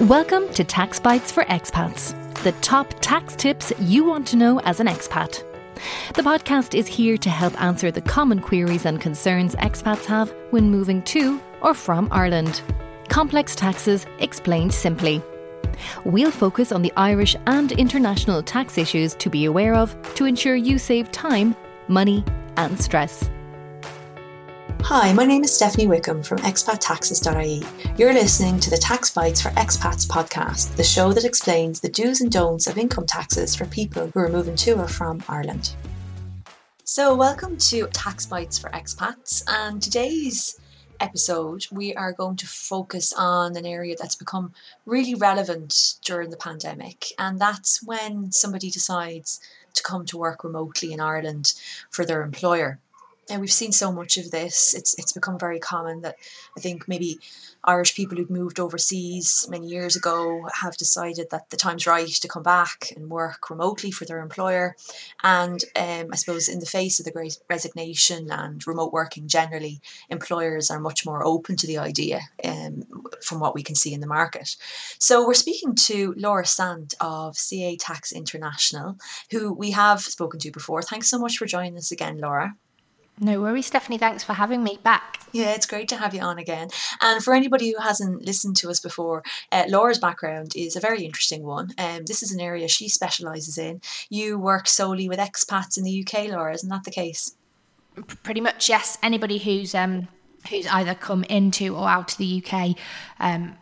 Welcome to Tax Bites for Expats, the top tax tips you want to know as an expat. The podcast is here to help answer the common queries and concerns expats have when moving to or from Ireland. Complex taxes explained simply. We'll focus on the Irish and international tax issues to be aware of to ensure you save time, money, and stress. Hi, my name is Stephanie Wickham from expattaxes.ie. You're listening to the Tax Bites for Expats podcast, the show that explains the do's and don'ts of income taxes for people who are moving to or from Ireland. So, welcome to Tax Bites for Expats, and today's episode we are going to focus on an area that's become really relevant during the pandemic, and that's when somebody decides to come to work remotely in Ireland for their employer and we've seen so much of this. It's it's become very common that I think maybe Irish people who'd moved overseas many years ago have decided that the time's right to come back and work remotely for their employer. And um, I suppose in the face of the great resignation and remote working generally, employers are much more open to the idea um, from what we can see in the market. So we're speaking to Laura Sant of CA Tax International, who we have spoken to before. Thanks so much for joining us again, Laura. No worries, Stephanie. Thanks for having me back. Yeah, it's great to have you on again. And for anybody who hasn't listened to us before, uh, Laura's background is a very interesting one. Um, this is an area she specialises in. You work solely with expats in the UK, Laura, isn't that the case? Pretty much, yes. Anybody who's um, who's either come into or out of the UK. Um,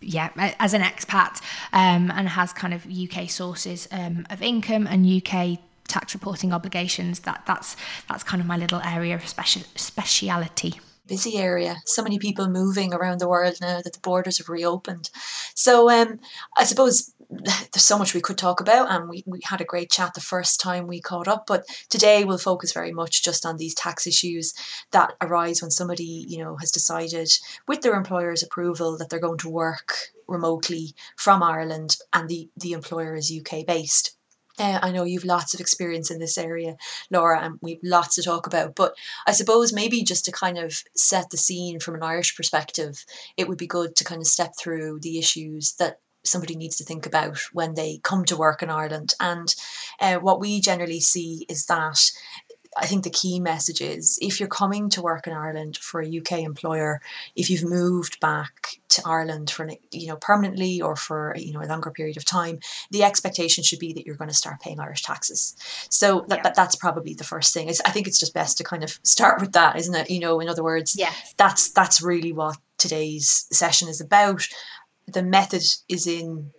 yeah, as an expat um, and has kind of UK sources um, of income and UK tax reporting obligations. That that's that's kind of my little area of special speciality busy area. So many people moving around the world now that the borders have reopened. So um, I suppose there's so much we could talk about, and we, we had a great chat the first time we caught up. But today we'll focus very much just on these tax issues that arise when somebody you know has decided, with their employer's approval, that they're going to work remotely from Ireland, and the the employer is UK based. Uh, I know you've lots of experience in this area, Laura, and we've lots to talk about. But I suppose maybe just to kind of set the scene from an Irish perspective, it would be good to kind of step through the issues that somebody needs to think about when they come to work in Ireland. And uh, what we generally see is that I think the key message is if you're coming to work in Ireland for a UK employer, if you've moved back to Ireland for you know permanently or for you know a longer period of time, the expectation should be that you're going to start paying Irish taxes. So that, yeah. that that's probably the first thing. It's, I think it's just best to kind of start with that, isn't it? You know, in other words, yes. that's that's really what today's session is about. The method is in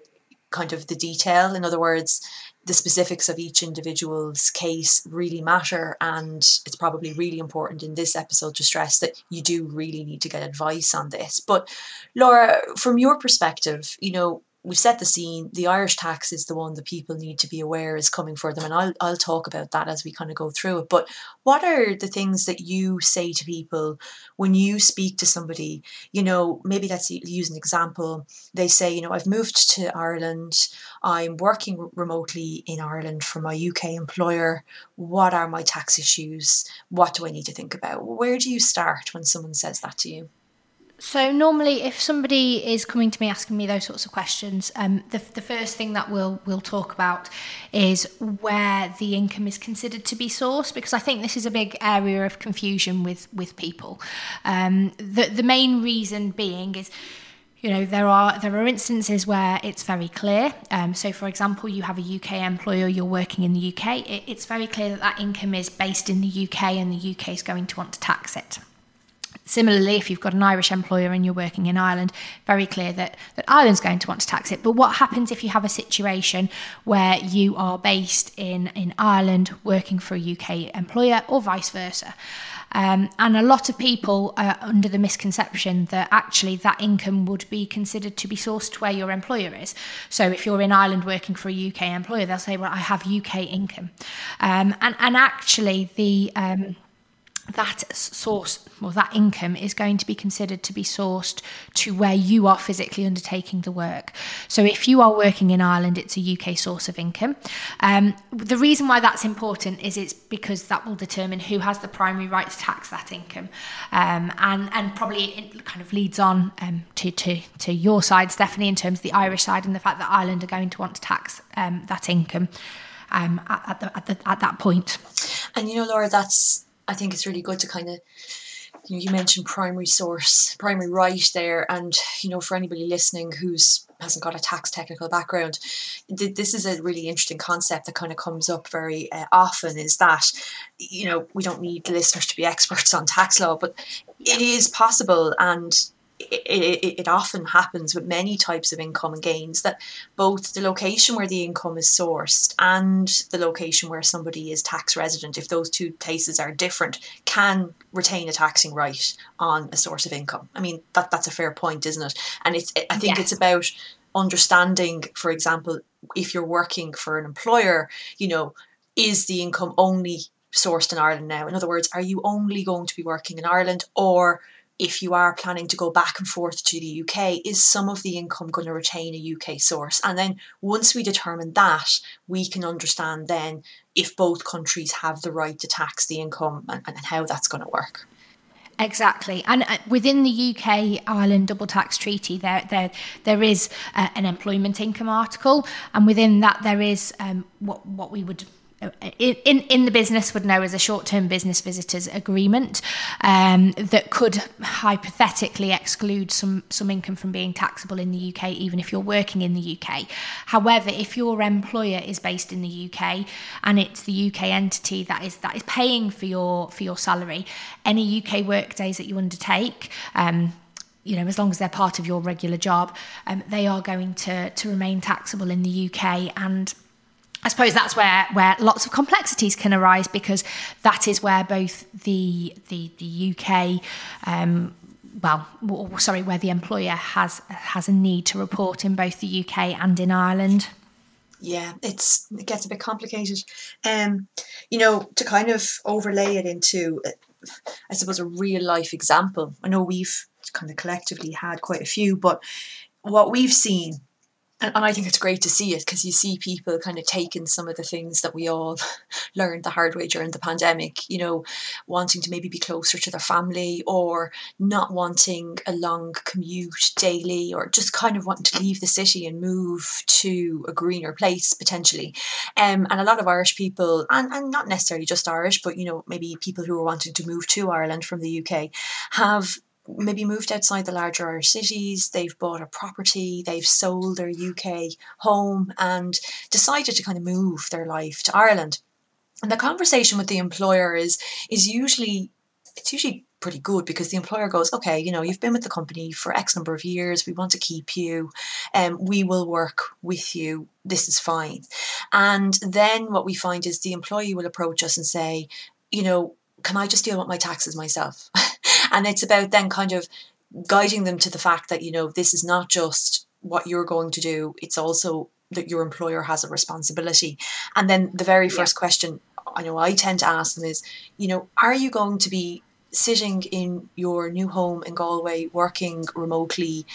kind of the detail. In other words, the specifics of each individual's case really matter and it's probably really important in this episode to stress that you do really need to get advice on this. But laura from your perspective you know we've set the scene. The Irish tax is the one that people need to be aware is coming for them, and I'll I'll talk about that as we kind of go through it. But what are the things that you say to people when you speak to somebody? You know, maybe let's use an example. They say, you know, I've moved to Ireland. I'm working remotely in Ireland for my UK employer. What are my tax issues? What do I need to think about? Where do you start when someone says that to you? So normally, if somebody is coming to me asking me those sorts of questions, um, the, the first thing that we'll we'll talk about is where the income is considered to be sourced, because I think this is a big area of confusion with with people. Um, the the main reason being is you know there are there are instances where it's very clear um, so for example you have a UK employer you're working in the UK it, it's very clear that that income is based in the UK and the UK is going to want to tax it Similarly, if you've got an Irish employer and you're working in Ireland, very clear that, that Ireland's going to want to tax it. But what happens if you have a situation where you are based in, in Ireland working for a UK employer or vice versa? Um, and a lot of people are under the misconception that actually that income would be considered to be sourced where your employer is. So if you're in Ireland working for a UK employer, they'll say, well, I have UK income. Um, and, and actually, the... Um, that source or that income is going to be considered to be sourced to where you are physically undertaking the work. So, if you are working in Ireland, it's a UK source of income. Um, the reason why that's important is it's because that will determine who has the primary right to tax that income, um, and and probably it kind of leads on um, to to to your side, Stephanie, in terms of the Irish side and the fact that Ireland are going to want to tax um, that income. Um, at, at, the, at, the, at that point. And you know, Laura, that's I think it's really good to kind of you, know, you mentioned primary source, primary right there, and you know for anybody listening who's hasn't got a tax technical background, th- this is a really interesting concept that kind of comes up very uh, often. Is that you know we don't need listeners to be experts on tax law, but it is possible, and it, it, it, often happens with many types of income and gains that both the location where the income is sourced and the location where somebody is tax resident, if those two places are different, can retain a taxing right on a source of income. I mean, that that's a fair point, isn't it? And it's I think yes. it's about understanding, for example, if you're working for an employer, you know, is the income only sourced in Ireland now? In other words, are you only going to be working in Ireland or if you are planning to go back and forth to the UK, is some of the income going to retain a UK source? And then once we determine that, we can understand then if both countries have the right to tax the income and, and how that's going to work. Exactly, and uh, within the UK Ireland double tax treaty, there there there is uh, an employment income article, and within that there is um, what what we would in, in the business would know as a short-term business visitors agreement um, that could hypothetically exclude some some income from being taxable in the UK even if you're working in the UK. However, if your employer is based in the UK and it's the UK entity that is that is paying for your for your salary, any UK work days that you undertake um, you know, as long as they're part of your regular job, um, they are going to to remain taxable in the UK and I suppose that's where where lots of complexities can arise because that is where both the the the UK um, well, sorry, where the employer has has a need to report in both the UK and in Ireland. Yeah, it's it gets a bit complicated. Um, you know, to kind of overlay it into, I suppose, a real life example. I know we've kind of collectively had quite a few, but what we've seen and, and I think it's great to see it because you see people kind of taking some of the things that we all learned the hard way during the pandemic, you know, wanting to maybe be closer to their family or not wanting a long commute daily or just kind of wanting to leave the city and move to a greener place potentially. Um, and a lot of Irish people, and, and not necessarily just Irish, but, you know, maybe people who are wanting to move to Ireland from the UK have maybe moved outside the larger Irish cities, they've bought a property, they've sold their UK home and decided to kind of move their life to Ireland. And the conversation with the employer is is usually it's usually pretty good because the employer goes, okay, you know, you've been with the company for X number of years, we want to keep you, and um, we will work with you, this is fine. And then what we find is the employee will approach us and say, you know, can I just deal with my taxes myself? and it's about then kind of guiding them to the fact that you know this is not just what you're going to do it's also that your employer has a responsibility and then the very first yeah. question i know i tend to ask them is you know are you going to be sitting in your new home in galway working remotely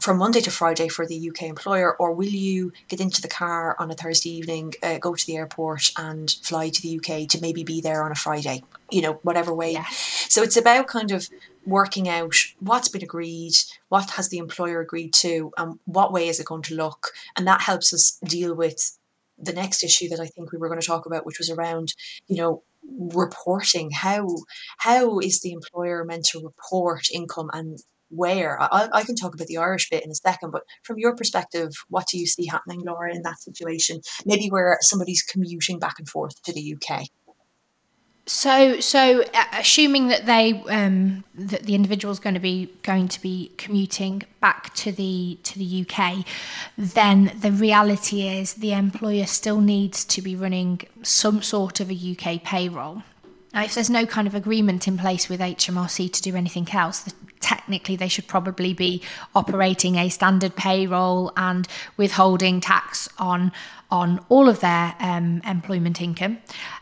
from Monday to Friday for the UK employer, or will you get into the car on a Thursday evening, uh, go to the airport, and fly to the UK to maybe be there on a Friday? You know, whatever way. So it's about kind of working out what's been agreed, what has the employer agreed to, and what way is it going to look, and that helps us deal with the next issue that I think we were going to talk about, which was around, you know, reporting. How how is the employer meant to report income and where? I, I can talk about the Irish bit in a second, but from your perspective, what do you see happening, Laura, in that situation? Maybe where somebody's commuting back and forth to the UK. So, so uh, assuming that they um, that the individual is going to be going to be commuting back to the to the UK, then the reality is the employer still needs to be running some sort of a UK payroll. Now, if there's no kind of agreement in place with HMRC to do anything else, technically they should probably be operating a standard payroll and withholding tax on on all of their um, employment income.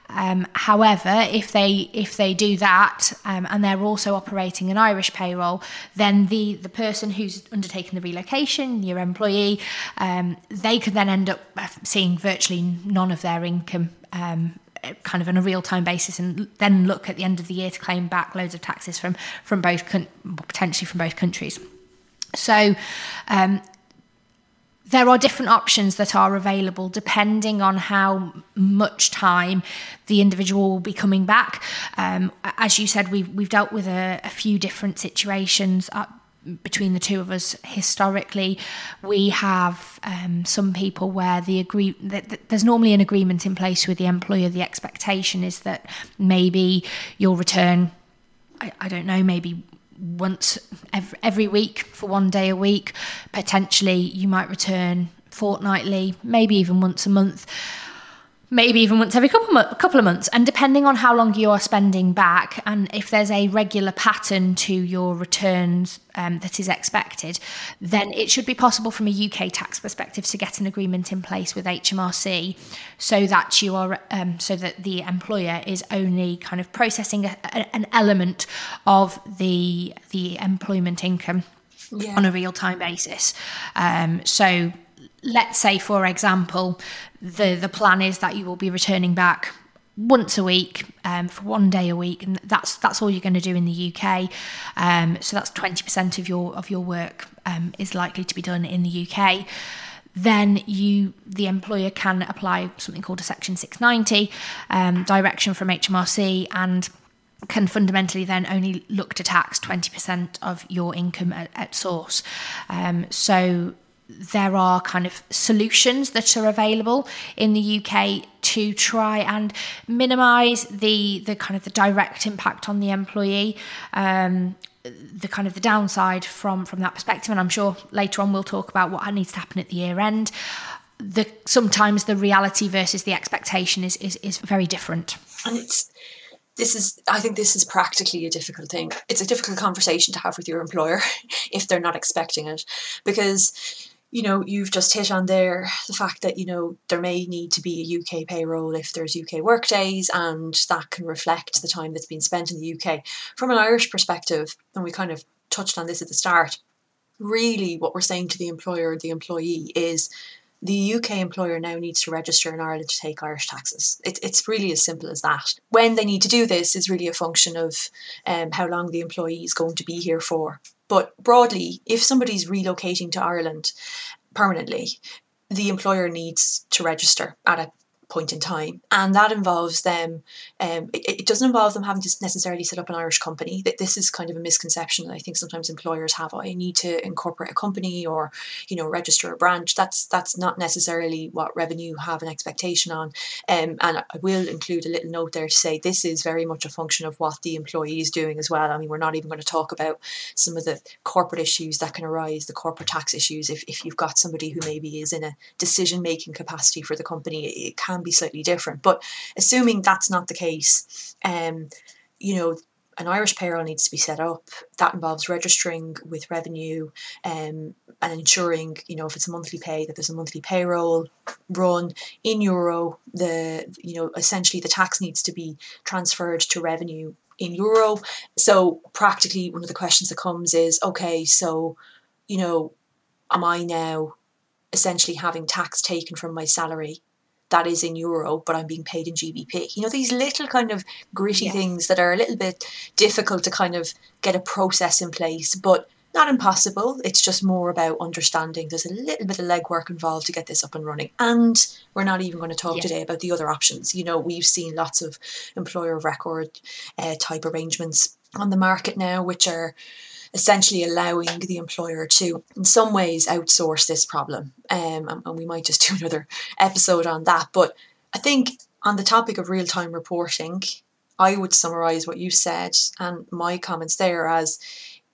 Um, however, if they if they do that um, and they're also operating an Irish payroll, then the the person who's undertaking the relocation, your employee, um, they could then end up seeing virtually none of their income um, kind of on a real time basis and then look at the end of the year to claim back loads of taxes from from both potentially from both countries. So um, there are different options that are available depending on how much time the individual will be coming back. Um, as you said, we've, we've dealt with a, a few different situations. Uh, between the two of us historically we have um, some people where the agree that, there's normally an agreement in place with the employer the expectation is that maybe you'll return I, I don't know maybe once every, every week for one day a week. Potentially, you might return fortnightly, maybe even once a month maybe even once every couple of, couple of months. And depending on how long you are spending back, and if there's a regular pattern to your returns um, that is expected, then it should be possible from a UK tax perspective to get an agreement in place with HMRC, so that you are um, so that the employer is only kind of processing a, a, an element of the the employment income. Yeah. on a real time basis. Um, so let's say, for example, the the plan is that you will be returning back once a week um, for one day a week, and that's that's all you're going to do in the UK. Um, so that's twenty percent of your of your work um, is likely to be done in the UK. Then you, the employer, can apply something called a Section 690 um, direction from HMRC and can fundamentally then only look to tax 20% of your income at, at source. Um, so there are kind of solutions that are available in the UK to try and minimise the the kind of the direct impact on the employee. Um, the kind of the downside from from that perspective. And I'm sure later on we'll talk about what needs to happen at the year end. The sometimes the reality versus the expectation is is, is very different. And it's this is i think this is practically a difficult thing. It's a difficult conversation to have with your employer if they're not expecting it. Because you know, you've just hit on there the fact that, you know, there may need to be a UK payroll if there's UK work days and that can reflect the time that's been spent in the UK. From an Irish perspective, and we kind of touched on this at the start, really what we're saying to the employer or the employee is the UK employer now needs to register in Ireland to take Irish taxes. It, it's really as simple as that. When they need to do this is really a function of um, how long the employee is going to be here for. But broadly, if somebody's relocating to Ireland permanently, the employer needs to register at a point in time. And that involves them, um, it, it, doesn't involve them having to necessarily set up an Irish company. That This is kind of a misconception that I think sometimes employers have. I need to incorporate a company or, you know, register a branch. That's that's not necessarily what revenue have an expectation on. Um, and I will include a little note there to say this is very much a function of what the employee is doing as well. I mean, we're not even going to talk about some of the corporate issues that can arise, the corporate tax issues. If, if you've got somebody who maybe is in a decision making capacity for the company, it can be slightly different. But assuming that's not the case, um, you know, an Irish payroll needs to be set up. That involves registering with revenue um, and ensuring, you know, if it's a monthly pay, that there's a monthly payroll run in euro. The you know essentially the tax needs to be transferred to revenue in euro. So practically, one of the questions that comes is, okay, so you know, am I now essentially having tax taken from my salary that is in euro, but I'm being paid in GBP. You know, these little kind of gritty yeah. things that are a little bit difficult to kind of get a process in place, but not impossible. It's just more about understanding there's a little bit of legwork involved to get this up and running. And we're not even going to talk yeah. today about the other options. You know, we've seen lots of employer of record uh, type arrangements on the market now, which are essentially allowing the employer to, in some ways, outsource this problem. Um, and, and we might just do another episode on that. But I think on the topic of real time reporting, I would summarize what you said and my comments there as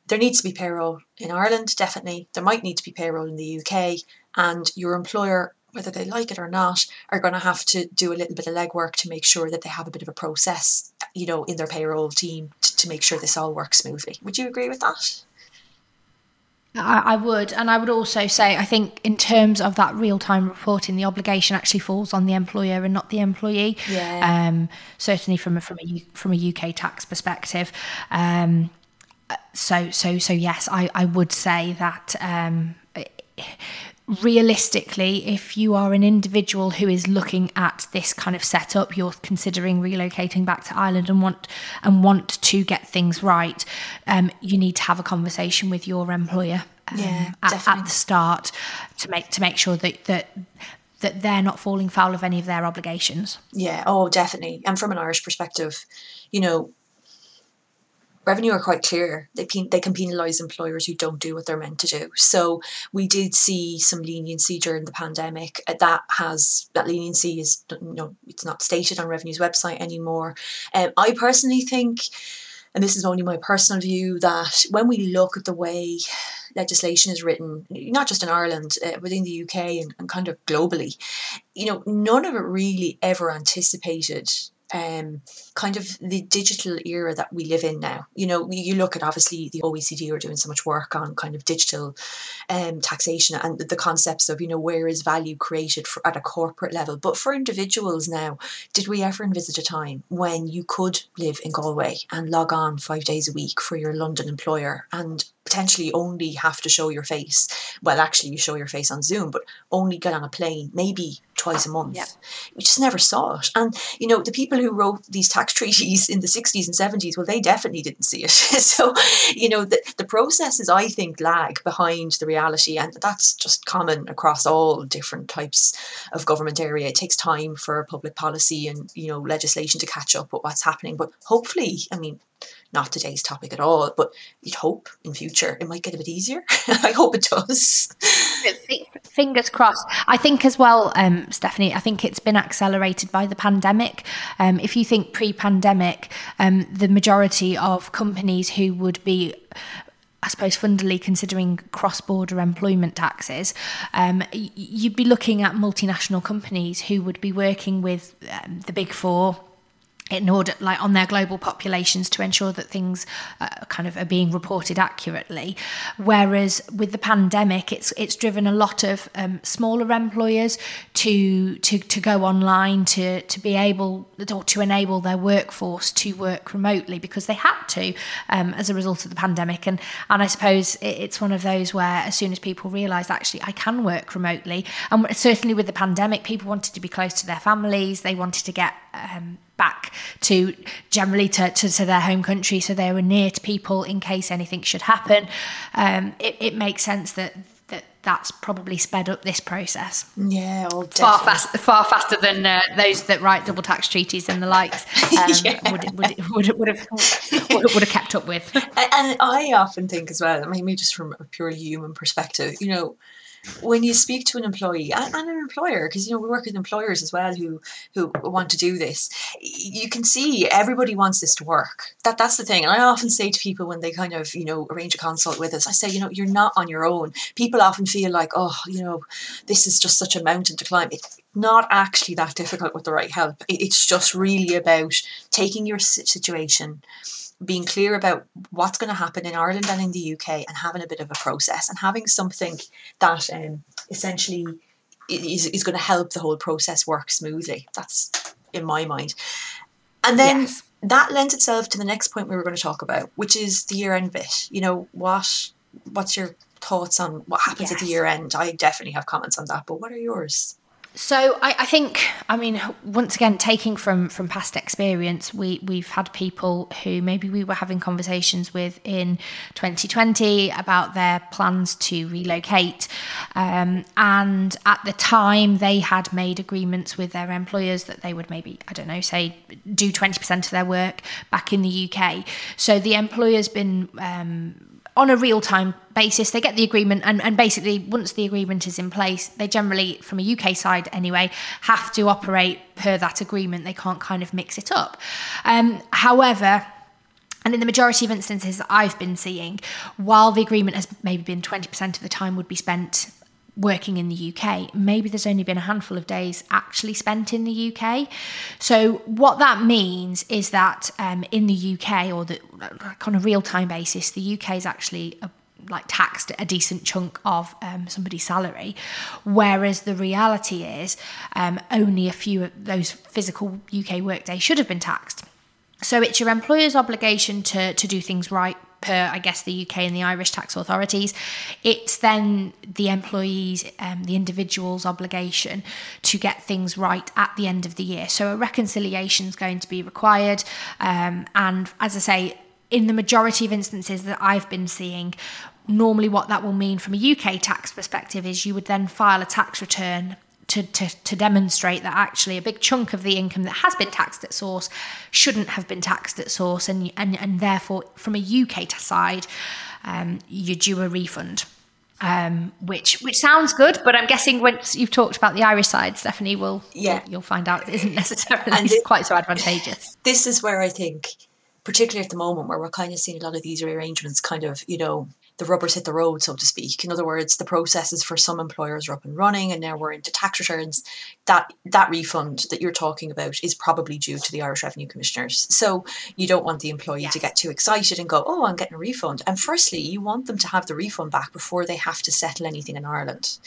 there needs to be payroll in Ireland, definitely. There might need to be payroll in the UK, and your employer, whether they like it or not, are going to have to do a little bit of legwork to make sure that they have a bit of a process you know, in their payroll team to, to make sure this all works smoothly. Would you agree with that? I, would, and I would also say, I think in terms of that real-time reporting, the obligation actually falls on the employer and not the employee. Yeah. Um, certainly from a, from a from a UK tax perspective. Um, so so so yes, I I would say that. Um, realistically, if you are an individual who is looking at this kind of setup, you're considering relocating back to Ireland and want and want to get things right, um, you need to have a conversation with your employer um, yeah, at, at, the start to make to make sure that that that they're not falling foul of any of their obligations. Yeah, oh, definitely. And from an Irish perspective, you know, revenue are quite clear. They they can penalise employers who don't do what they're meant to do. So we did see some leniency during the pandemic. Uh, that has that leniency is you know it's not stated on Revenue's website anymore. Um, I personally think, and this is only my personal view, that when we look at the way legislation is written, not just in Ireland, uh, within the UK and, and kind of globally, you know, none of it really ever anticipated um, kind of the digital era that we live in now. You know, you look at obviously the OECD are doing so much work on kind of digital um, taxation and the concepts of, you know, where is value created for, at a corporate level. But for individuals now, did we ever envisage a time when you could live in Galway and log on five days a week for your London employer and potentially only have to show your face. Well, actually, you show your face on Zoom, but only get on a plane maybe twice a month. Yeah. We just never saw it. And, you know, the people who wrote these tax treaties in the 60s and 70s, well, they definitely didn't see it. so, you know, the, the processes, I think, lag behind the reality. And that's just common across all different types of government area. It takes time for public policy and, you know, legislation to catch up with what's happening. But hopefully, I mean, not today's topic at all, but you'd hope in future it might get a bit easier. I hope it does. Fingers crossed. I think as well, um, Stephanie, I think it's been accelerated by the pandemic. Um, if you think pre pandemic, um, the majority of companies who would be I suppose fundamentally considering cross-border employment taxes, um, you'd be looking at multinational companies who would be working with um, the big four, in order like on their global populations to ensure that things uh, kind of are being reported accurately. Whereas with the pandemic it's it's driven a lot of um, smaller employers to to to go online to to be able or to enable their workforce to work remotely because they had to um, as a result of the pandemic. And and I suppose it's one of those where as soon as people realized actually I can work remotely and certainly with the pandemic people wanted to be close to their families. They wanted to get um, back to generally to, to, to, their home country so they were near to people in case anything should happen um, it, it makes sense that that that's probably sped up this process. Yeah, oh, far faster, far faster than uh, those that write double tax treaties and the likes um, yeah. would, would, would, would, have would, have kept up with. And I often think as well, maybe just from a purely human perspective, you know, when you speak to an employee and, an employer, because you know we work with employers as well who who want to do this, you can see everybody wants this to work. That that's the thing. And I often say to people when they kind of you know arrange a consult with us, I say you know you're not on your own. People often feel like oh you know this is just such a mountain to climb. It's not actually that difficult with the right help. It's just really about taking your situation being clear about what's going to happen in Ireland and in the UK and having a bit of a process and having something that um, essentially is, is going to help the whole process work smoothly. That's in my mind. And then yes. that lends itself to the next point we were going to talk about, which is the year end bit. You know, what what's your thoughts on what happens yes. at the year end? I definitely have comments on that, but what are yours? So I, I, think, I mean, once again, taking from from past experience, we we've had people who maybe we were having conversations with in 2020 about their plans to relocate, um, and at the time they had made agreements with their employers that they would maybe I don't know say do 20% of their work back in the UK. So the employer's been um, on a real time basis. They get the agreement, and, and basically, once the agreement is in place, they generally, from a UK side anyway, have to operate per that agreement. They can't kind of mix it up. Um, however, and in the majority of instances that I've been seeing, while the agreement has maybe been 20% of the time would be spent working in the UK, maybe there's only been a handful of days actually spent in the UK. So, what that means is that um, in the UK, or the, like on a real time basis, the UK is actually a like taxed a decent chunk of um, somebody's salary, whereas the reality is um, only a few of those physical UK workdays should have been taxed. So it's your employer's obligation to to do things right per, I guess, the UK and the Irish tax authorities. It's then the employees, um, the individual's obligation to get things right at the end of the year. So a reconciliation is going to be required. Um, and as I say, in the majority of instances that I've been seeing, normally what that will mean from a UK tax perspective is you would then file a tax return to, to, to demonstrate that actually a big chunk of the income that has been taxed at source shouldn't have been taxed at source, and, and, and therefore, from a UK side, um, you're due a refund. Um, which which sounds good, but I'm guessing once you've talked about the Irish side, Stephanie will yeah you'll, you'll find out it isn't necessarily quite so advantageous. This is where I think, particularly at the moment, where we're kind of seeing a lot of these rearrangements kind of you know the rubber's hit the road, so to speak. In other words, the processes for some employers are up and running, and now we're into tax returns. That that refund that you're talking about is probably due to the Irish Revenue Commissioners. So you don't want the employee to get too excited and go, "Oh, I'm getting a refund." And firstly, you want them to have the refund back before they have to settle anything in Ireland.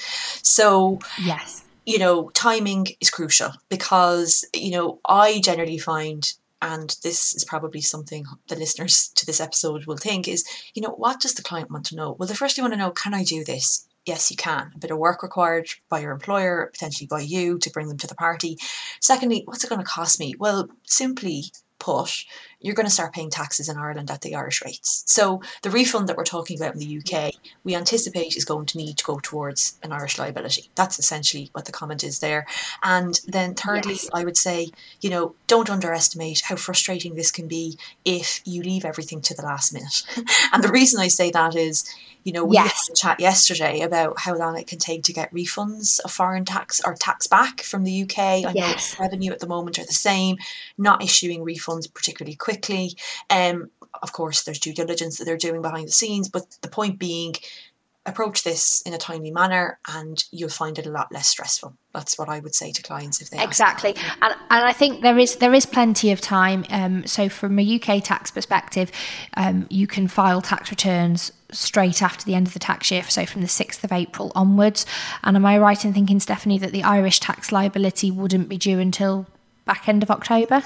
So yes, you know, timing is crucial because you know I generally find and this is probably something the listeners to this episode will think is, you know, what does the client want to know? Well, they first want to know, can I do this? Yes, you can. A bit of work required by your employer, potentially by you to bring them to the party. Secondly, what's it going to cost me? Well, simply put, you're going to start paying taxes in Ireland at the Irish rates. So the refund that we're talking about in the UK, we anticipate is going to need to go towards an Irish liability. That's essentially what the comment is there. And then thirdly, yes. I would say, you know, don't underestimate how frustrating this can be if you leave everything to the last minute. and the reason I say that is, you know, we yes. had a chat yesterday about how long it can take to get refunds of foreign tax or tax back from the UK. I yes. know revenue at the moment are the same, not issuing refunds particularly quickly. Um, of course, there's due diligence that they're doing behind the scenes, but the point being, approach this in a timely manner and you'll find it a lot less stressful. That's what i would say to clients if they exactly. And, and i think there is there is plenty of time. Um, so from a uk tax perspective um, you can file tax returns straight after the end of the tax year so from the 6th of april onwards. And am i right in thinking stephanie that the irish tax liability wouldn't be due until back end of october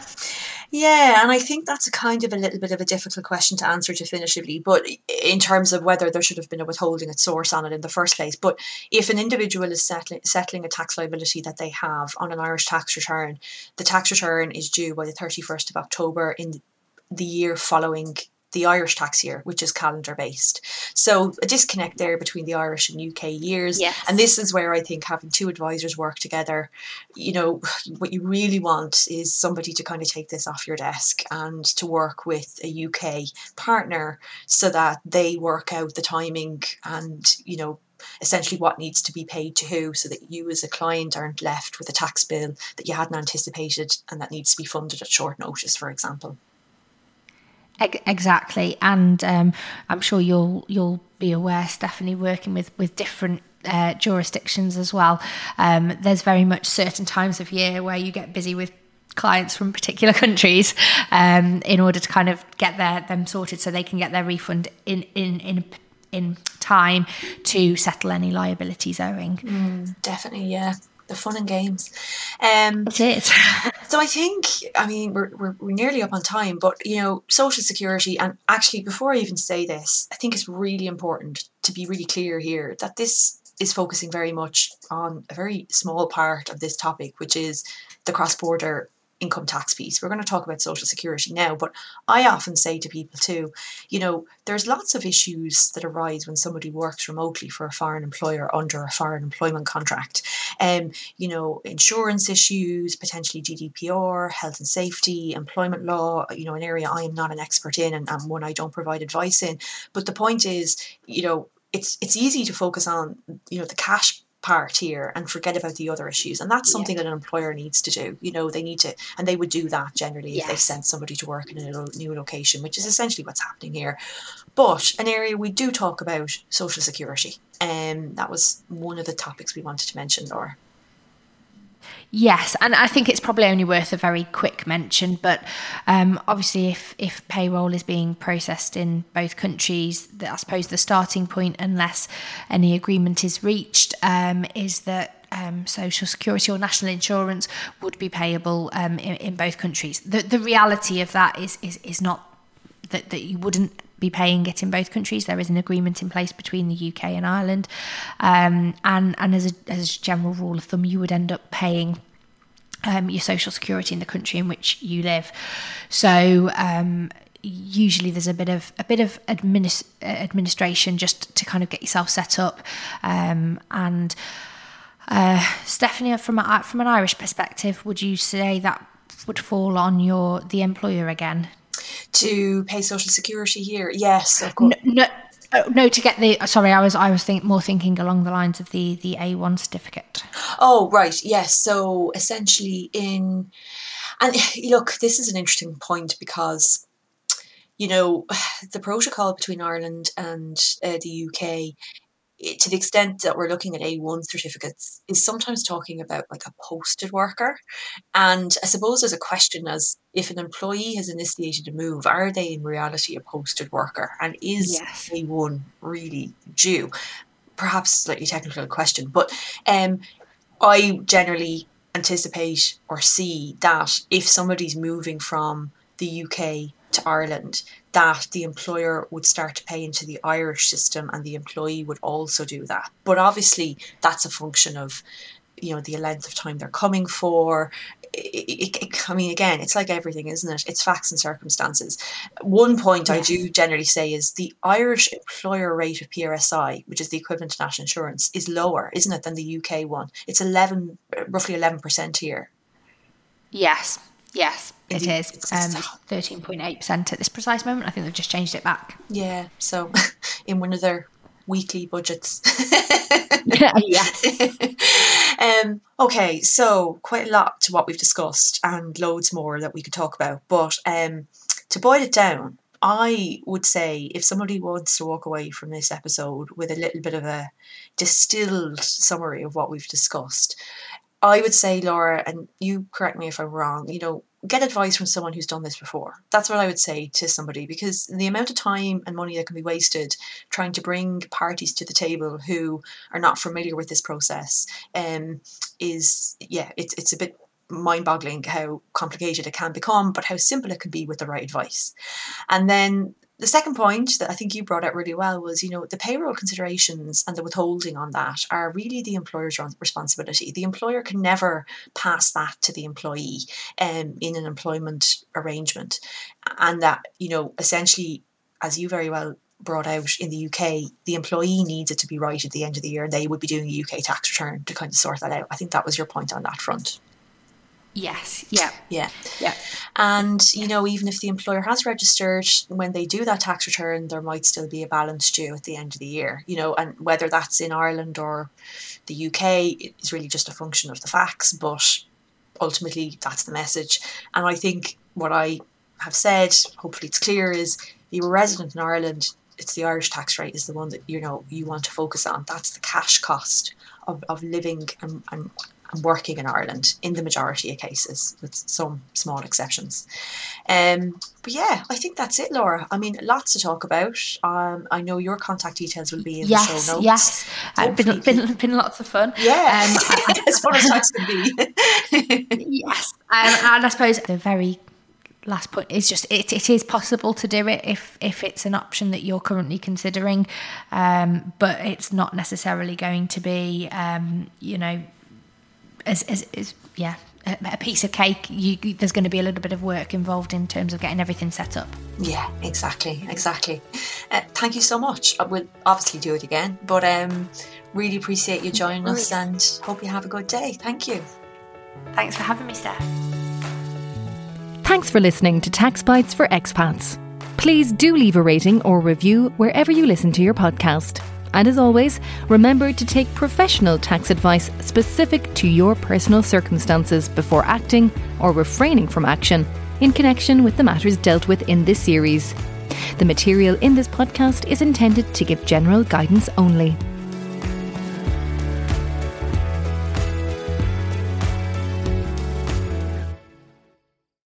yeah, and I think that's a kind of a little bit of a difficult question to answer definitively, but in terms of whether there should have been a withholding at source on it in the first place. But if an individual is settling, settling a tax liability that they have on an Irish tax return, the tax return is due by the 31st of October in the year following the Irish tax year, which is calendar based. So a disconnect there between the Irish and UK years. Yes. And this is where I think having two advisors work together, you know, what you really want is somebody to kind of take this off your desk and to work with a UK partner so that they work out the timing and, you know, essentially what needs to be paid to who so that you as a client aren't left with a tax bill that you hadn't anticipated and that needs to be funded at short notice, for example. Exactly, and um, I'm sure you'll you'll be aware, Stephanie, working with with different uh, jurisdictions as well. Um, there's very much certain times of year where you get busy with clients from particular countries um, in order to kind of get their them sorted so they can get their refund in in in in time to settle any liabilities owing. Mm, definitely, yeah the fun and games. Um, it is. so I think, I mean, we're, we're, we're nearly up on time, but you know, social security, and actually, before I even say this, I think it's really important to be really clear here that this is focusing very much on a very small part of this topic, which is the cross border income tax piece. We're going to talk about social security now, but I often say to people too, you know, there's lots of issues that arise when somebody works remotely for a foreign employer under a foreign employment contract. Um, you know, insurance issues, potentially GDPR, health and safety, employment law, you know, an area I am not an expert in and, and one I don't provide advice in. But the point is, you know, it's it's easy to focus on, you know, the cash part here and forget about the other issues. And that's something yeah. that an employer needs to do. You know, they need to, and they would do that generally yes. if they sent somebody to work in a new location, which is essentially what's happening here. But an area we do talk about social security. And um, that was one of the topics we wanted to mention, Laura. Yes, and I think it's probably only worth a very quick mention. But um, obviously, if if payroll is being processed in both countries, I suppose the starting point, unless any agreement is reached, um, is that um, social security or national insurance would be payable um, in, in, both countries. The the reality of that is is is not that that you wouldn't be paying it in both countries. There is an agreement in place between the UK and Ireland, um, and and as a as a general rule of thumb, you would end up paying. Um, your social security in the country in which you live, so um, usually there's a bit of a bit of administ- administration just to kind of get yourself set up, um, and uh, Stephanie, from a, from an Irish perspective, would you say that would fall on your the employer again to pay social security here. Yes, of course. No, no, oh, no, to get the sorry, I was I was think, more thinking along the lines of the the A1 certificate. Oh right, yes. So essentially, in and look, this is an interesting point because you know the protocol between Ireland and uh, the UK to the extent that we're looking at A1 certificates, is sometimes talking about like a posted worker. And I suppose there's a question as if an employee has initiated a move, are they in reality a posted worker? And is yes. A1 really due? Perhaps slightly technical question, but um, I generally anticipate or see that if somebody's moving from the UK to Ireland, that the employer would start to pay into the Irish system and the employee would also do that. But obviously, that's a function of you know the length of time they're coming for it, it, it, I mean, again, it's like everything, isn't it? It's facts and circumstances. One point yes. I do generally say is the Irish employer rate of PRSI, which is the equivalent to national insurance, is lower, isn't it, than the UK one? It's eleven, roughly eleven percent here. Yes, Yes, it, it is. Um, 13.8% at this precise moment. I think they've just changed it back. Yeah, so in one of their weekly budgets. yeah. um, okay, so quite a lot to what we've discussed and loads more that we could talk about. But um, to boil it down, I would say if somebody wants to walk away from this episode with a little bit of a distilled summary of what we've discussed, I would say, Laura, and you correct me if I'm wrong, you know, get advice from someone who's done this before. That's what I would say to somebody because the amount of time and money that can be wasted trying to bring parties to the table who are not familiar with this process um, is, yeah, it's, it's a bit mind boggling how complicated it can become, but how simple it can be with the right advice. And then the second point that I think you brought out really well was, you know, the payroll considerations and the withholding on that are really the employer's responsibility. The employer can never pass that to the employee um, in an employment arrangement. And that, you know, essentially, as you very well brought out in the UK, the employee needs it to be right at the end of the year. They would be doing a UK tax return to kind of sort that out. I think that was your point on that front. Yes. Yeah. Yeah. Yeah. And you know, even if the employer has registered, when they do that tax return, there might still be a balance due at the end of the year. You know, and whether that's in Ireland or the UK is really just a function of the facts. But ultimately, that's the message. And I think what I have said, hopefully it's clear, is if you're a resident in Ireland. It's the Irish tax rate is the one that you know you want to focus on. That's the cash cost of, of living and, and and working in Ireland in the majority of cases, with some small exceptions. Um, but yeah, I think that's it, Laura. I mean, lots to talk about. Um, I know your contact details will be in yes, the show notes. Yes, uh, been, been, been lots of fun. Yeah, um, as fun as tax can be. yes, um, and I suppose the very last point is just it, it is possible to do it if if it's an option that you're currently considering um, but it's not necessarily going to be um, you know as, as, as yeah, a, a, piece of cake. You, there's going to be a little bit of work involved in terms of getting everything set up. Yeah, exactly, exactly. Uh, thank you so much. I will obviously do it again, but um, really appreciate you joining us and hope you have a good day. Thank you. Thanks for having me, Steph. Thanks for listening to Tax Bites for Expats. Please do leave a rating or review wherever you listen to your podcast. And as always, remember to take professional tax advice specific to your personal circumstances before acting or refraining from action in connection with the matters dealt with in this series. The material in this podcast is intended to give general guidance only.